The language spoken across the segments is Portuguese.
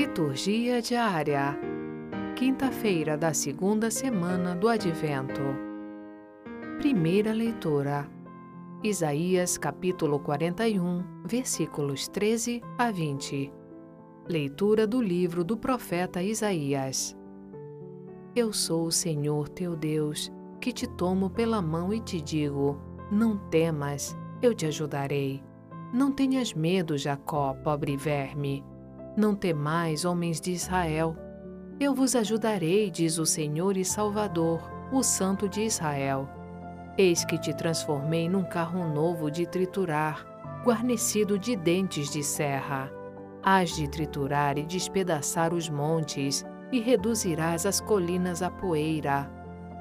Liturgia diária. Quinta-feira da segunda semana do Advento. Primeira leitura. Isaías capítulo 41, versículos 13 a 20. Leitura do livro do profeta Isaías. Eu sou o Senhor teu Deus, que te tomo pela mão e te digo: Não temas, eu te ajudarei. Não tenhas medo, Jacó, pobre verme não temais, homens de Israel. Eu vos ajudarei, diz o Senhor e Salvador, o Santo de Israel. Eis que te transformei num carro novo de triturar, guarnecido de dentes de serra. Hás de triturar e despedaçar os montes, e reduzirás as colinas a poeira.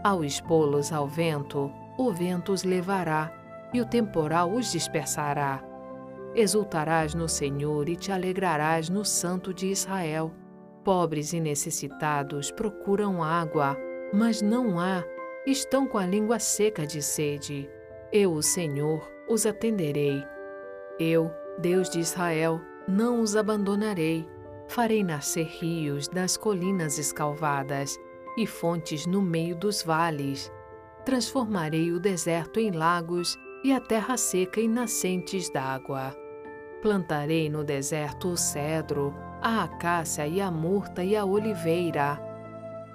Ao expô-los ao vento, o vento os levará, e o temporal os dispersará Exultarás no Senhor e te alegrarás no Santo de Israel. Pobres e necessitados procuram água, mas não há, estão com a língua seca de sede. Eu, o Senhor, os atenderei. Eu, Deus de Israel, não os abandonarei. Farei nascer rios nas colinas escalvadas e fontes no meio dos vales. Transformarei o deserto em lagos e a terra seca em nascentes d'água. Plantarei no deserto o cedro, a acácia e a murta e a oliveira.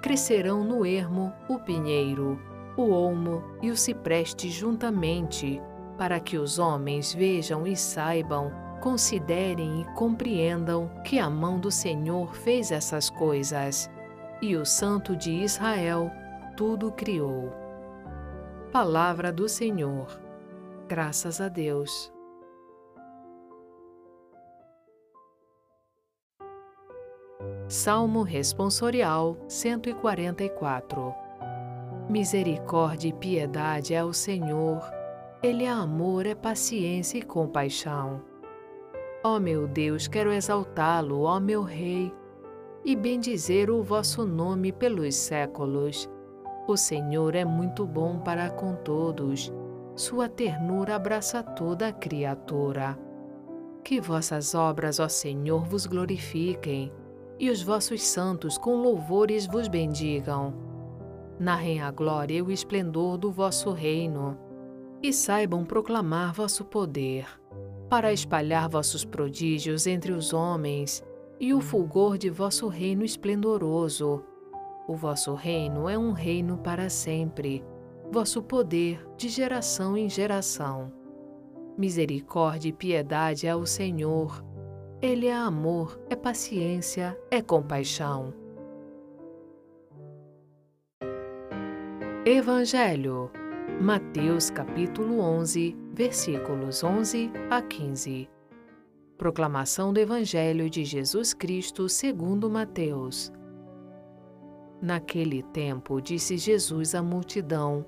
Crescerão no ermo o pinheiro, o olmo e o cipreste juntamente, para que os homens vejam e saibam, considerem e compreendam que a mão do Senhor fez essas coisas, e o Santo de Israel tudo criou. Palavra do Senhor. Graças a Deus. Salmo Responsorial 144 Misericórdia e piedade é o Senhor, Ele é amor, é paciência e compaixão. Ó meu Deus, quero exaltá-lo, ó meu Rei, e bendizer o vosso nome pelos séculos. O Senhor é muito bom para com todos, sua ternura abraça toda a criatura. Que vossas obras, ó Senhor, vos glorifiquem e os vossos santos com louvores vos bendigam. Narrem a glória e o esplendor do vosso reino, e saibam proclamar vosso poder, para espalhar vossos prodígios entre os homens e o fulgor de vosso reino esplendoroso. O vosso reino é um reino para sempre, vosso poder de geração em geração. Misericórdia e piedade é o Senhor ele é amor, é paciência, é compaixão. Evangelho, Mateus capítulo 11, versículos 11 a 15. Proclamação do Evangelho de Jesus Cristo segundo Mateus. Naquele tempo disse Jesus à multidão: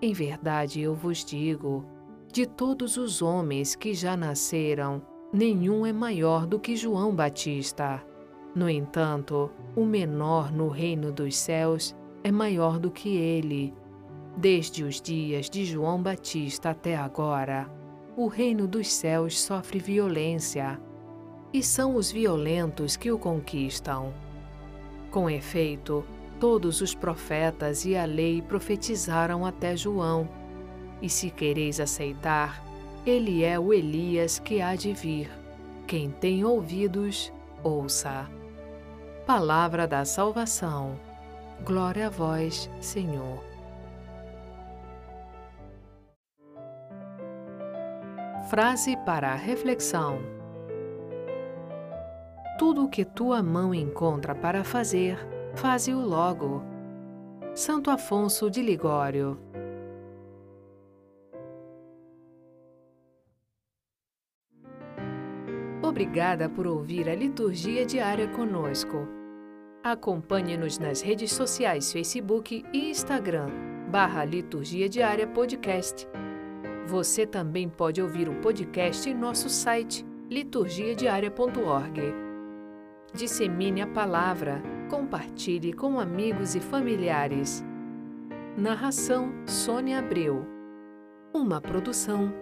Em verdade eu vos digo, de todos os homens que já nasceram, nenhum é maior do que João Batista. No entanto, o menor no reino dos céus é maior do que ele. Desde os dias de João Batista até agora, o reino dos céus sofre violência, e são os violentos que o conquistam. Com efeito, todos os profetas e a lei profetizaram até João. E se quereis aceitar, ele é o Elias que há de vir. Quem tem ouvidos, ouça. Palavra da salvação. Glória a vós, Senhor. Frase para a reflexão: Tudo o que tua mão encontra para fazer, faze-o logo. Santo Afonso de Ligório Obrigada por ouvir a liturgia diária conosco. Acompanhe-nos nas redes sociais Facebook e Instagram, barra Liturgia Diária Podcast. Você também pode ouvir o podcast em nosso site liturgiadiaria.org. Dissemine a palavra, compartilhe com amigos e familiares. Narração Sônia Abreu. Uma produção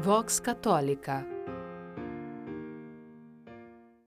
Vox Católica.